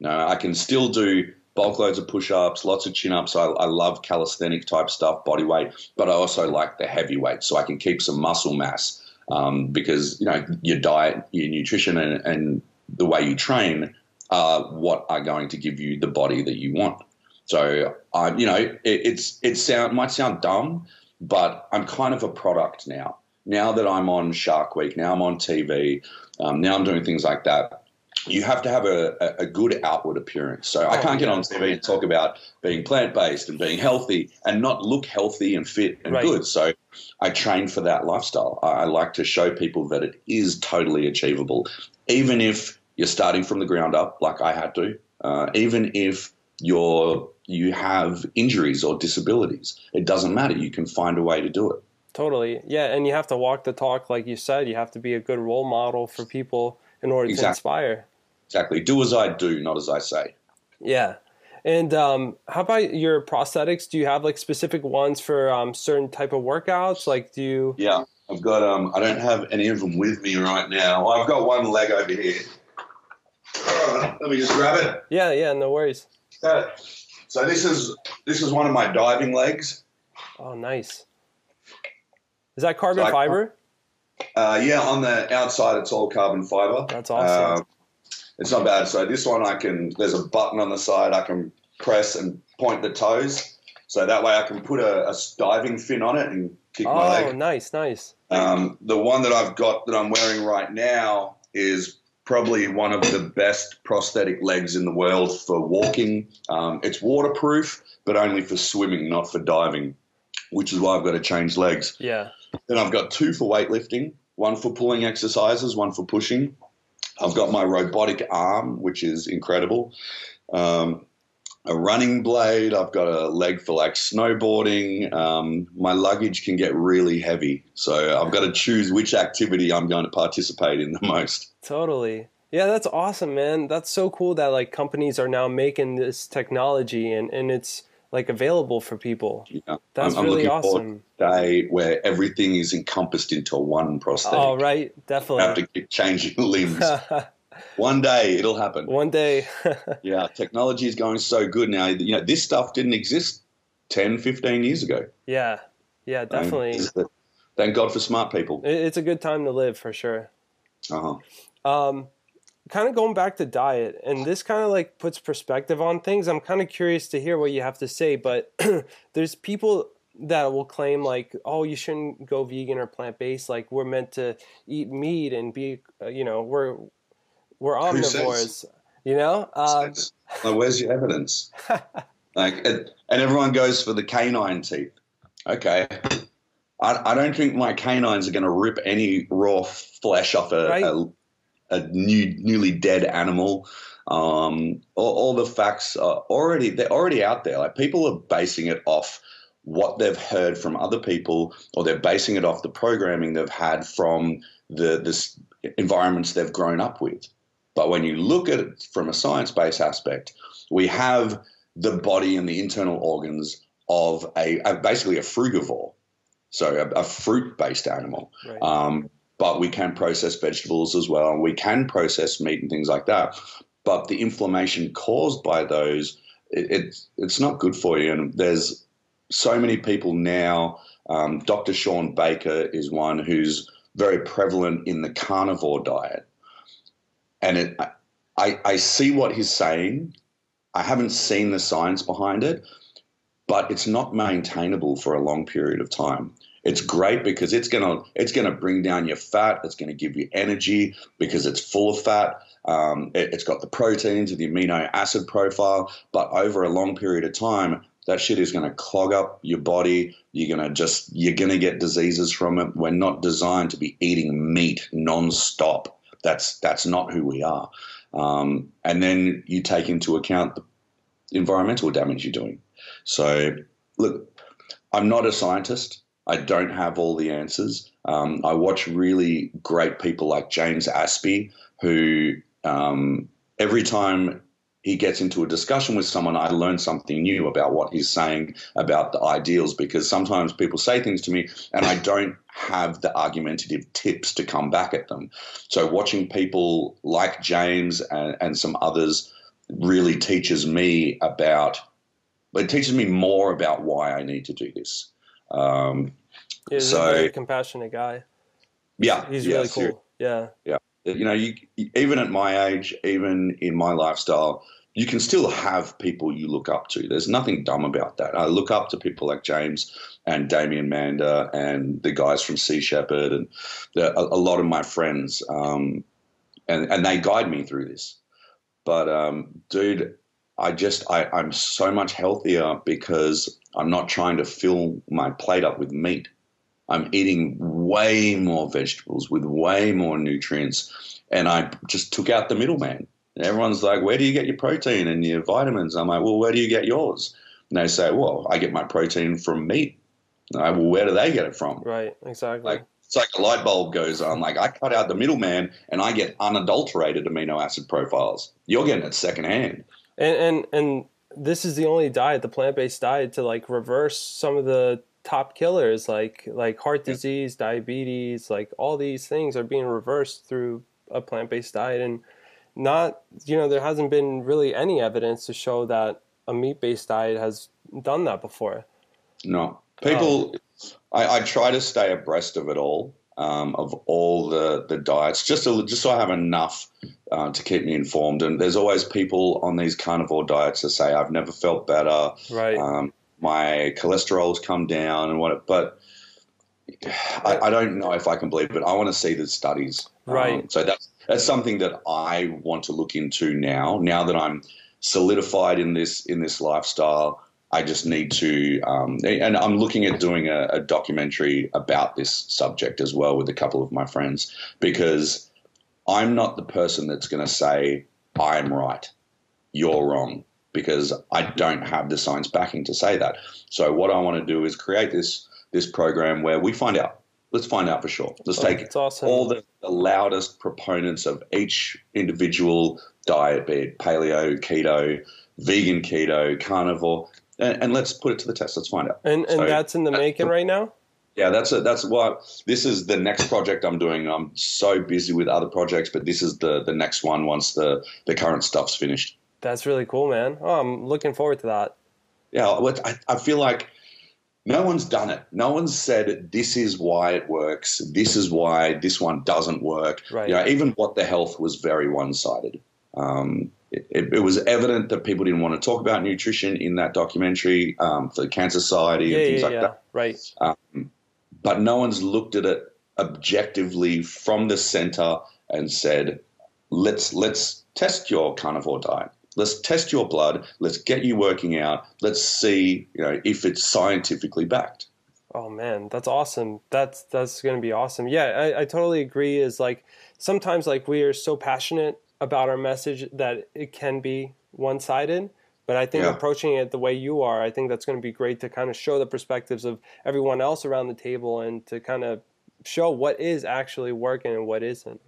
You know, I can still do bulk loads of push-ups, lots of chin-ups. I, I love calisthenic type stuff, body weight, but I also like the heavy weight, so I can keep some muscle mass. Um, because you know your diet, your nutrition, and, and the way you train are what are going to give you the body that you want. So I, you know, it, it's it sound might sound dumb, but I'm kind of a product now. now that I'm on Shark Week, now I'm on TV, um, now I'm doing things like that. You have to have a, a good outward appearance. So I Oh, can't get on TV and talk about being plant based and being healthy and not look healthy and fit and Right. good. So I train for that lifestyle. I, I like to show people that it is totally achievable, even if you're starting from the ground up, like I had to. Uh, even if you're you have injuries or disabilities, it doesn't matter. You can find a way to do it. Totally. Yeah, and you have to walk the talk, like you said. You have to be a good role model for people in order to inspire. Exactly. Do as I do, not as I say. Yeah. And um, how about your prosthetics? Do you have like specific ones for um, certain type of workouts? Like, do you? Yeah, I've got. Um, I don't have any of them with me right now. I've got one leg over here. Alright, let me just grab it. Yeah, yeah, no worries. Uh, So this is this is one of my diving legs. Oh, nice. Is that carbon So I- fiber? Uh, yeah, on the outside it's all carbon fiber. That's awesome. It's not bad. So this one I can. There's a button on the side I can press and point the toes. So that way I can put a, a diving fin on it and kick my leg. oh, nice, nice. Um, the one that I've got that I'm wearing right now is probably one of the best prosthetic legs in the world for walking. Um, it's waterproof, but only for swimming, not for diving, which is why I've got to change legs. Yeah. Then I've got two for weightlifting, one for pulling exercises, one for pushing. I've got my robotic arm, which is incredible. Um, a running blade. I've got a leg for like snowboarding. Um, my luggage can get really heavy, so I've got to choose which activity I'm going to participate in the most. Totally. Yeah, that's awesome, man. That's so cool that like companies are now making this technology and, and it's like available for people. Yeah. That's I'm, I'm really awesome. day where everything is encompassed into one prosthetic. Oh, right. I have to keep changing [LAUGHS] limbs. [LAUGHS] one day it'll happen. One day. [LAUGHS] Yeah, technology is going so good now. You know, this stuff didn't exist 10, 15 years ago. yeah. Yeah, definitely. Thank God for smart people. It's a good time to live for sure. Uh-huh. Um, kind of going back to diet, and this kind of like puts perspective on things. I'm kind of curious to hear what you have to say, but [CLEARS THROAT] there's people that will claim like, oh, you shouldn't go vegan or plant based. Like we're meant to eat meat and be, uh, you know, we're we're omnivores. You know, um, like, where's your evidence? [LAUGHS] like, and, and everyone goes for the canine teeth. Okay. I, I don't think my canines are going to rip any raw flesh off a, Right. a, a new, newly dead animal. Um, all, all the facts are already they're already out there. Like people are basing it off what they've heard from other people, or they're basing it off the programming they've had from the this environments they've grown up with. But when you look at it from a science based aspect, we have the body and the internal organs of a, a basically a frugivore, so a, a fruit based animal. right. Um, but we can process vegetables as well, and we can process meat and things like that. But the inflammation caused by those, it, it's it's not good for you. And there's so many people now. Um, Dr. Shawn Baker is one who's very prevalent in the carnivore diet, and it, I I see what he's saying. I haven't seen the science behind it, but it's not maintainable for a long period of time. It's great because it's gonna it's gonna bring down your fat. It's gonna give you energy because it's full of fat. Um, it, has got the proteins, and the amino acid profile. But over a long period of time, that shit is gonna clog up your body. You're gonna just you're gonna get diseases from it. We're not designed to be eating meat non-stop. That's that's not who we are. Um, and then you take into account the environmental damage you're doing. So, look, I'm not a scientist. I don't have all the answers. Um, I watch really great people like James Aspey, who um, every time he gets into a discussion with someone, I learn something new about what he's saying about the ideals. Because sometimes people say things to me, and I [LAUGHS] don't have the argumentative tips to come back at them. So, watching people like James and, and some others really teaches me about. It teaches me more about why I need to do this. Um, Yeah, he's so- a very compassionate guy. yeah, He's yeah, really cool. Yeah. Yeah. You know, you, even at my age, even in my lifestyle, you can still have people you look up to. There's nothing dumb about that. I look up to people like James and Damien Mander and the guys from Sea Shepherd and the, a, a, lot of my friends, um, and and they guide me through this. But um, dude, I just I, I'm so much healthier because I'm not trying to fill my plate up with meat. I'm eating way more vegetables with way more nutrients, and I just took out the middleman. And everyone's like, where do you get your protein and your vitamins? I'm like, well, where do you get yours? And they say, well, I get my protein from meat. And I, well, where do they get it from? Right, exactly. Like, it's like a light bulb goes on. Like I cut out the middleman and I get unadulterated amino acid profiles. You're getting it secondhand. And and and this is the only diet, the plant based diet, to like reverse some of the top killers like like heart disease, yeah. diabetes, like all these things are being reversed through a plant based diet and not you know there hasn't been really any evidence to show that a meat based diet has done that before. No, people. Um, I, I, try to stay abreast of it all, um, of all the, the diets, just to, just so I have enough uh, to keep me informed. And there's always people on these carnivore diets that say I've never felt better. Right. Um, my cholesterol's come down and what, but I, I, don't know if I can believe it. I want to see the studies. Right. Um, so that's that's something that I want to look into now. Now that I'm solidified in this in this lifestyle, I just need to. Um, and I'm looking at doing a, a documentary about this subject as well with a couple of my friends because I'm not the person that's going to say I'm right, you're wrong because I don't have the science backing to say that. So what I want to do is create this this program where we find out let's find out for sure. Let's oh, take awesome. all the, the, loudest proponents of each individual diet, be it paleo, keto, vegan keto, carnivore, and, and let's put it to the test. Let's find out. And, and so, that's in the making right now. Yeah, that's a, that's what this is the next project I'm doing. I'm so busy with other projects, but this is the the next one once the the current stuff's finished. That's really cool, man. Oh, I'm looking forward to that. Yeah, I, I feel like no one's done it. No one's said this is why it works. This is why this one doesn't work. Right. You know, even what the health was very one-sided. Um, it, it, was evident that people didn't want to talk about nutrition in that documentary um, for the Cancer Society yeah, and things yeah, like yeah. that. Right. Um, but no one's looked at it objectively from the center and said, "Let's let's test your carnivore diet. Let's test your blood. Let's get you working out. Let's see, you know, if it's scientifically backed. Oh man, that's awesome. That's that's going to be awesome. Yeah, I, I totally agree. Is like sometimes like we are so passionate about our message that it can be one sided. But I think yeah. approaching it the way you are, I think that's going to be great to kind of show the perspectives of everyone else around the table and to kind of show what is actually working and what isn't.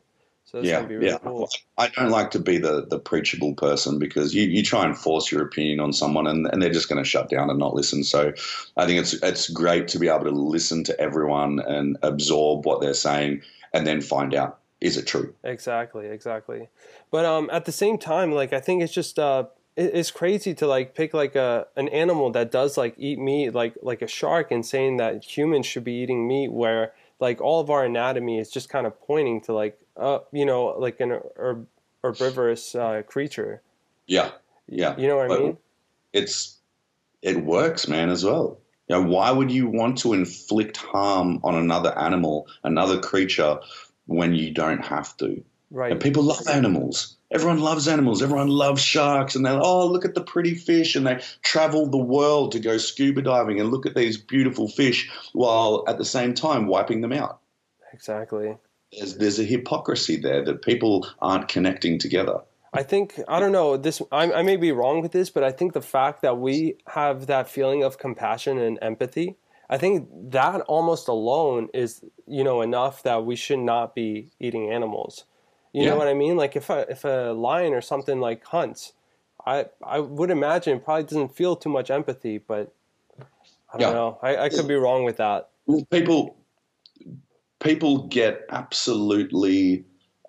So yeah, really yeah. Cool. I don't like to be the, the preachable person because you, you try and force your opinion on someone and, and they're just going to shut down and not listen. So I think it's it's great to be able to listen to everyone and absorb what they're saying and then find out is it true. Exactly, exactly. But um, at the same time, like I think it's just uh, it's crazy to like pick like a an animal that does like eat meat like like a shark and saying that humans should be eating meat where like all of our anatomy is just kind of pointing to like uh, you know, like an herb, herbivorous uh, creature. Yeah, yeah. You know what but I mean? It's it works, man, as well. You know, why would you want to inflict harm on another animal, another creature, when you don't have to? Right. And people love animals. Everyone loves animals. Everyone loves sharks, and they're oh look at the pretty fish, and they travel the world to go scuba diving and look at these beautiful fish, while at the same time wiping them out. Exactly there's, there's a hypocrisy there that people aren't connecting together. I think I don't know this. I, I may be wrong with this, but I think the fact that we have that feeling of compassion and empathy, I think that almost alone is you know enough that we should not be eating animals. You yeah. know what I mean? Like if a if a lion or something like hunts, I I would imagine it probably doesn't feel too much empathy, but I don't yeah. know. I, I could be wrong with that. People people get absolutely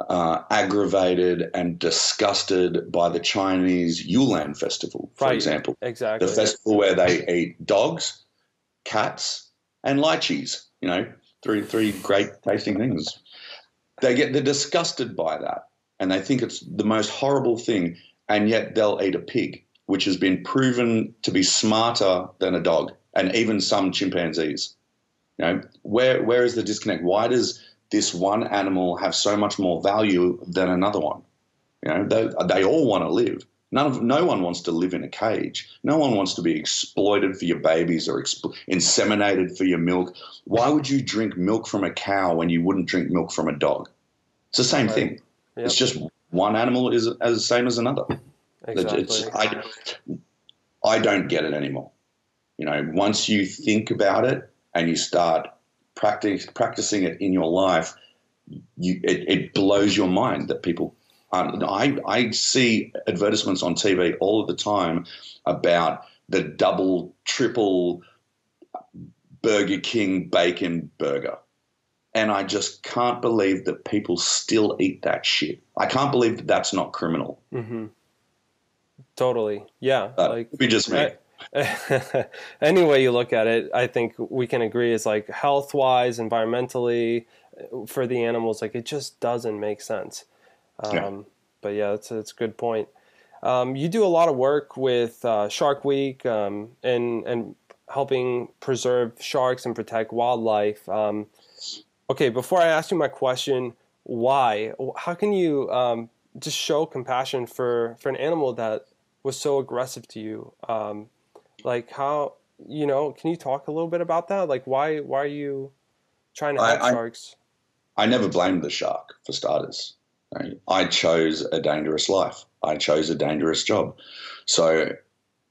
uh, aggravated and disgusted by the Chinese Yulin festival, for right. example. Exactly. The festival where they eat dogs, cats, and lychees. You know, three three great tasting things. They get they're disgusted by that, and they think it's the most horrible thing. and yet they'll eat a pig, which has been proven to be smarter than a dog and even some chimpanzees. You know, where where is the disconnect? Why does this one animal have so much more value than another one? You know, they, they all want to live. None of, no one wants to live in a cage. No one wants to be exploited for your babies or exp- inseminated for your milk. Why would you drink milk from a cow when you wouldn't drink milk from a dog? It's the same right. thing. Yep. It's just one animal is as the same as another. Exactly. I, I don't get it anymore. You know, once you think about it and you start practice, practicing it in your life, you, it, it blows your mind that people um, I, I see advertisements on TV all of the time about the double, triple Burger King bacon burger. And I just can't believe that people still eat that shit. I can't believe that that's not criminal. Mm-hmm. Totally. Yeah. Uh, like we just made. [LAUGHS] any way you look at it, I think we can agree is like health wise, environmentally, for the animals, like it just doesn't make sense. Um, yeah. But yeah, that's, that's a good point. Um, you do a lot of work with uh, Shark Week um, and and helping preserve sharks and protect wildlife. Um, okay, before I ask you my question, why? How can you um, just show compassion for for an animal that was so aggressive to you? Um, like how you know? Can you talk a little bit about that? Like why why are you trying to help I, sharks? I never blamed the shark for starters. I chose a dangerous life. I chose a dangerous job. So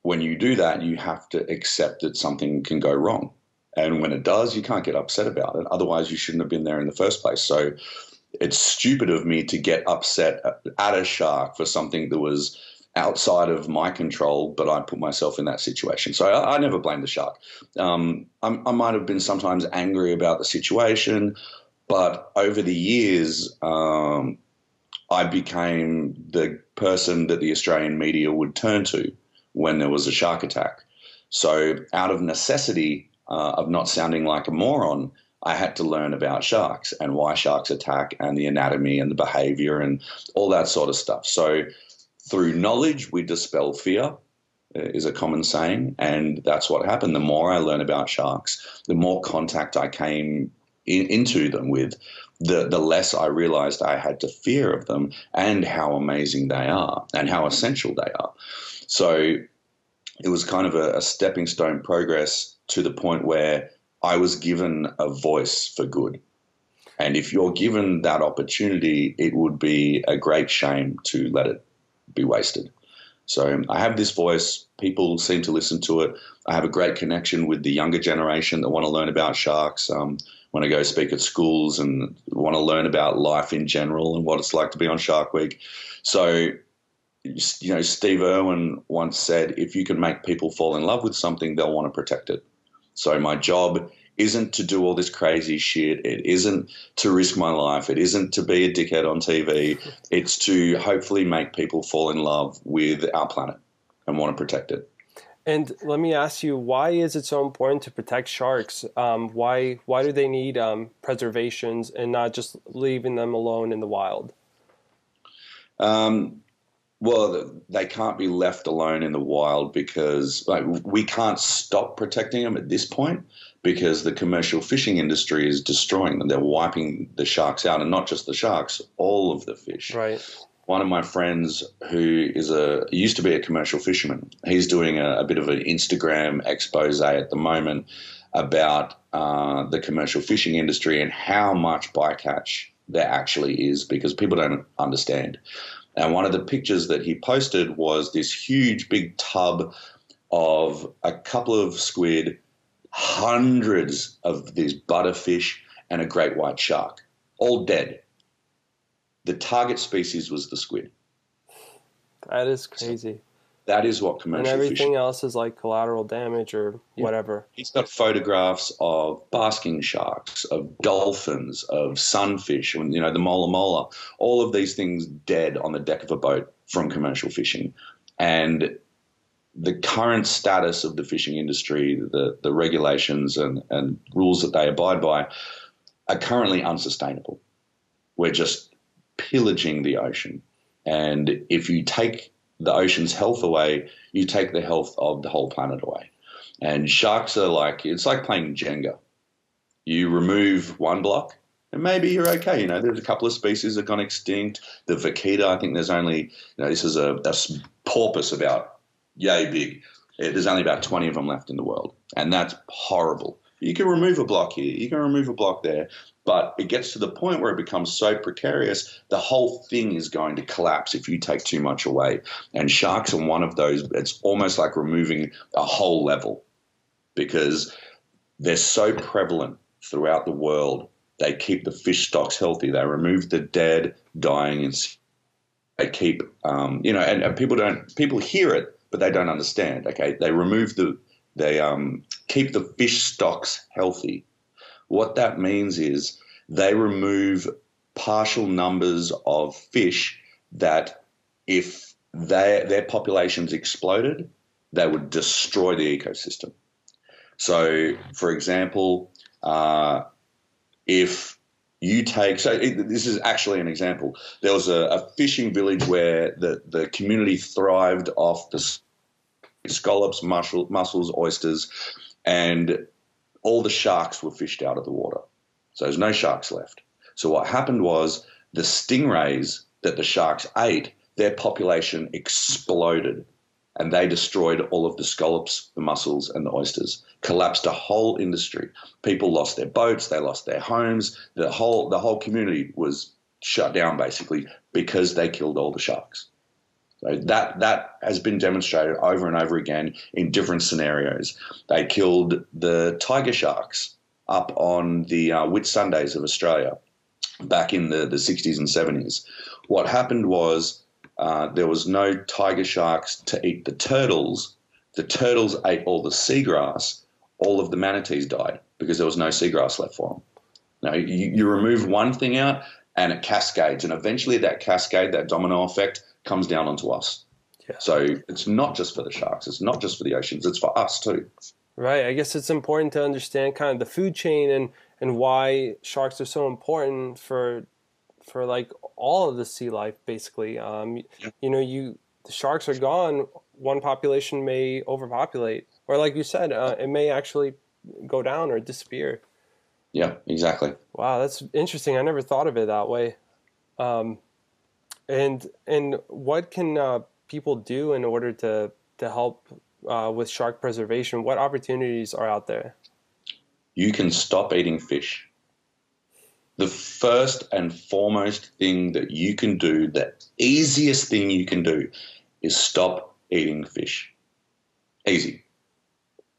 when you do that, you have to accept that something can go wrong. And when it does, you can't get upset about it. Otherwise, you shouldn't have been there in the first place. So it's stupid of me to get upset at a shark for something that was outside of my control, but I put myself in that situation. So I, I never blame the shark. Um, I might have been sometimes angry about the situation, but over the years, um, I became the person that the Australian media would turn to when there was a shark attack. So, out of necessity uh, of not sounding like a moron, I had to learn about sharks and why sharks attack and the anatomy and the behavior and all that sort of stuff. So, through knowledge, we dispel fear, uh, is a common saying. And that's what happened. The more I learned about sharks, the more contact I came in, into them with, the, the less I realized I had to fear of them and how amazing they are and how essential they are. So it was kind of a, a stepping stone progress to the point where I was given a voice for good. And if you're given that opportunity, it would be a great shame to let it be wasted. So I have this voice. People seem to listen to it. I have a great connection with the younger generation that want to learn about sharks. Um, when I go speak at schools and want to learn about life in general and what it's like to be on Shark Week. So, you know, Steve Irwin once said, if you can make people fall in love with something, they'll want to protect it. So, my job isn't to do all this crazy shit. It isn't to risk my life. It isn't to be a dickhead on TV. It's to hopefully make people fall in love with our planet and want to protect it. And let me ask you, why is it so important to protect sharks? Um, why why do they need um, preservations and not just leaving them alone in the wild? Um, well, they can't be left alone in the wild because like, we can't stop protecting them at this point because the commercial fishing industry is destroying them. They're wiping the sharks out, and not just the sharks, all of the fish. Right one of my friends who is a used to be a commercial fisherman. He's doing a, a bit of an Instagram expose at the moment about uh, the commercial fishing industry and how much bycatch there actually is because people don't understand. And one of the pictures that he posted was this huge big tub of a couple of squid, hundreds of these butterfish, and a great white shark, all dead the target species was the squid. That is crazy. So that is what commercial fishing. and everything fishing. else is like collateral damage or yeah. whatever. He's got photographs of basking sharks, of dolphins, of sunfish, and you know the mola mola. All of these things dead on the deck of a boat from commercial fishing, and the current status of the fishing industry, the the regulations and and rules that they abide by, are currently unsustainable. We're just pillaging the ocean. And if you take the ocean's health away, you take the health of the whole planet away. And sharks are like it's like playing Jenga. You remove one block, and maybe you're okay. You know, there's a couple of species that gone extinct. The vaquita, I think there's only, you know, this is a, a porpoise about yay big. There's only about 20 of them left in the world, and that's horrible. You can remove a block here, you can remove a block there, but it gets to the point where it becomes so precarious, the whole thing is going to collapse if you take too much away. And sharks are one of those, it's almost like removing a whole level because they're so prevalent throughout the world. They keep the fish stocks healthy. They remove the dead, dying, and they keep, um, you know, and, and people don't, people hear it, but they don't understand. Okay, they remove the they um, keep the fish stocks healthy. What that means is they remove partial numbers of fish that, if they, their populations exploded, they would destroy the ecosystem. So, for example, uh, if you take so it, this is actually an example. There was a, a, fishing village where the, the community thrived off the scallops, mussel, mussels, oysters, and all the sharks were fished out of the water. So there's no sharks left. So what happened was the stingrays that the sharks ate, their population exploded and they destroyed all of the scallops, the mussels, and the oysters. Collapsed a whole industry. People lost their boats, they lost their homes. The whole the whole community was shut down basically because they killed all the sharks. So that that has been demonstrated over and over again in different scenarios. They killed the tiger sharks up on the uh, Whitsundays of Australia back in the, the 60s and 70s. What happened was uh, there was no tiger sharks to eat the turtles. The turtles ate all the seagrass. All of the manatees died because there was no seagrass left for them. Now, you, you remove one thing out and it cascades, and eventually that cascade, that domino effect, comes down onto us. Yeah. So it's not just for the sharks, it's not just for the oceans, it's for us too. Right. I guess it's important to understand kind of the food chain and and why sharks are so important for for like all of the sea life basically. Um, yeah. you know, you the sharks are gone, one population may overpopulate or like you said, uh, it may actually go down or disappear. Yeah, exactly. Wow, that's interesting. I never thought of it that way. Um, and and what can uh, people do in order to to help uh, with shark preservation? What opportunities are out there? You can stop eating fish. The first and foremost thing that you can do, the easiest thing you can do, is stop eating fish. Easy.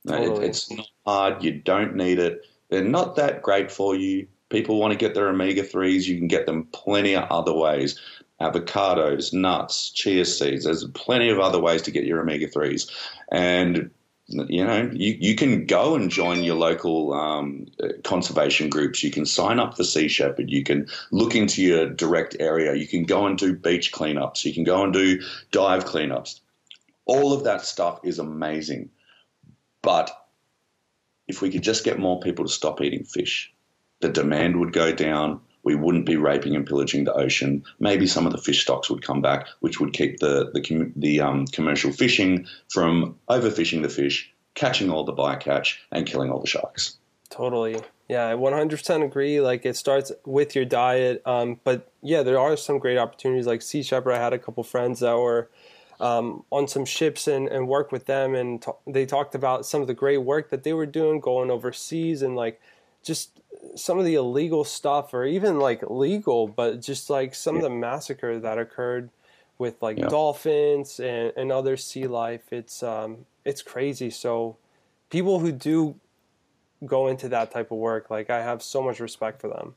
Totally. It, it's not hard. You don't need it. They're not that great for you. People want to get their omega 3s. You can get them plenty of other ways avocados, nuts, chia seeds. There's plenty of other ways to get your omega 3s. And you know, you, you can go and join your local um, conservation groups. You can sign up for Sea Shepherd. You can look into your direct area. You can go and do beach cleanups. You can go and do dive cleanups. All of that stuff is amazing. But if we could just get more people to stop eating fish, the demand would go down we wouldn't be raping and pillaging the ocean. Maybe some of the fish stocks would come back, which would keep the the, the um, commercial fishing from overfishing the fish, catching all the bycatch, and killing all the sharks. Totally. Yeah, I 100% agree. Like it starts with your diet, um, but yeah, there are some great opportunities. Like Sea Shepherd, I had a couple friends that were um, on some ships and, and worked with them, and t- they talked about some of the great work that they were doing, going overseas, and like just some of the illegal stuff or even like legal but just like some yeah. of the massacre that occurred with like yeah. dolphins and, and other sea life it's um it's crazy so people who do go into that type of work like i have so much respect for them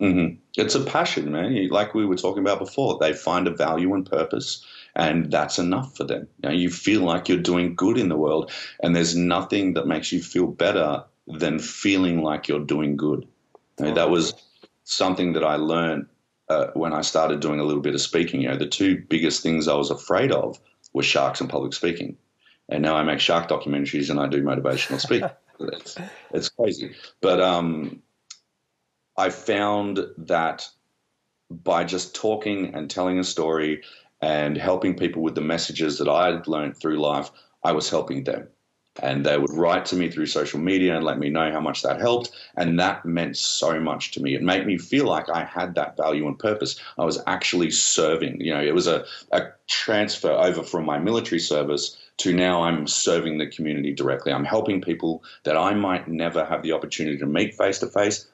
mm-hmm. it's a passion man like we were talking about before they find a value and purpose and that's enough for them you, know, you feel like you're doing good in the world and there's nothing that makes you feel better than feeling like you're doing good that was something that I learned uh, when I started doing a little bit of speaking. You know, the two biggest things I was afraid of were sharks and public speaking. And now I make shark documentaries and I do motivational speaking. [LAUGHS] it's, it's crazy. But um, I found that by just talking and telling a story and helping people with the messages that I had learned through life, I was helping them. And they would write to me through social media and let me know how much that helped. And that meant so much to me. It made me feel like I had that value and purpose. I was actually serving. You know, it was a, a transfer over from my military service to now I'm serving the community directly. I'm helping people that I might never have the opportunity to meet face to face,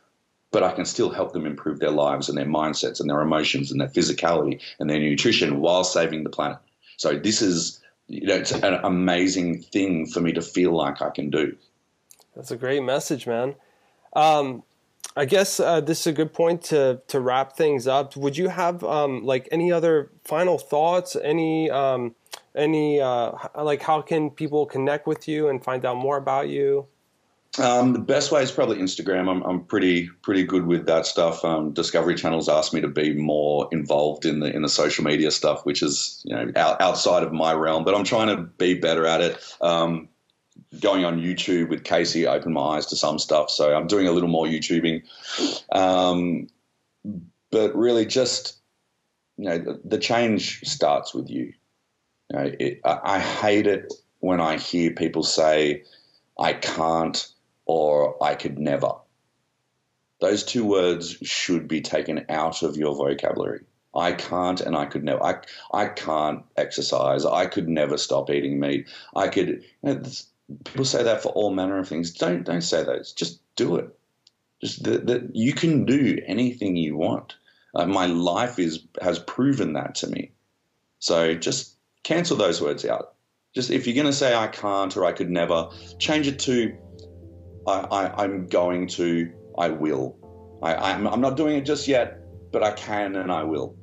but I can still help them improve their lives and their mindsets and their emotions and their physicality and their nutrition while saving the planet. So this is you know, it's an amazing thing for me to feel like I can do. That's a great message, man. Um, I guess uh, this is a good point to to wrap things up. Would you have um, like any other final thoughts? Any um, any uh, like how can people connect with you and find out more about you? Um, the best way is probably Instagram. I'm, I'm pretty pretty good with that stuff. Um, Discovery Channel's asked me to be more involved in the in the social media stuff, which is you know out, outside of my realm. But I'm trying to be better at it. Um, going on YouTube with Casey opened my eyes to some stuff, so I'm doing a little more YouTubing. Um, but really, just you know, the, the change starts with you. you know, it, I, I hate it when I hear people say, "I can't." Or I could never. Those two words should be taken out of your vocabulary. I can't and I could never. I, I can't exercise. I could never stop eating meat. I could. You know, people say that for all manner of things. Don't don't say those. Just do it. Just that, you can do anything you want. Uh, my life is has proven that to me. So just cancel those words out. Just if you're going to say I can't or I could never, change it to I, am going to, I will. I, I'm, I'm not doing it just yet, but I can and I will.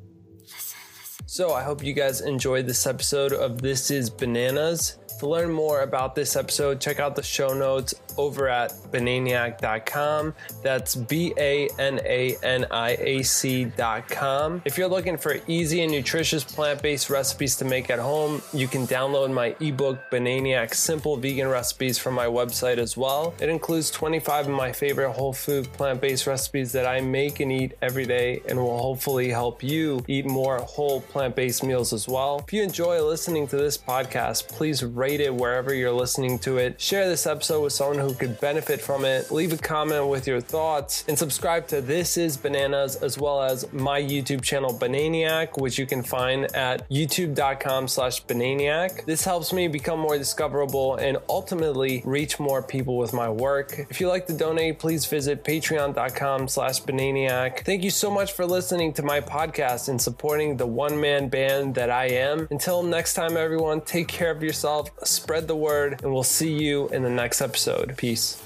So I hope you guys enjoyed this episode of This is Bananas. To learn more about this episode, check out the show notes over at bananiac.com. That's B A N A N I A C.com. If you're looking for easy and nutritious plant based recipes to make at home, you can download my ebook, Bananiac Simple Vegan Recipes, from my website as well. It includes 25 of my favorite whole food plant based recipes that I make and eat every day and will hopefully help you eat more whole plant based meals as well. If you enjoy listening to this podcast, please rate it wherever you're listening to it. Share this episode with someone who could benefit from it. Leave a comment with your thoughts and subscribe to This is Bananas as well as my YouTube channel Bananiac, which you can find at youtube.com slash Bananiac. This helps me become more discoverable and ultimately reach more people with my work. If you like to donate, please visit patreon.com slash Bananiac. Thank you so much for listening to my podcast and supporting the one man band that I am. Until next time, everyone, take care of yourself, spread the word, and we'll see you in the next episode. Peace.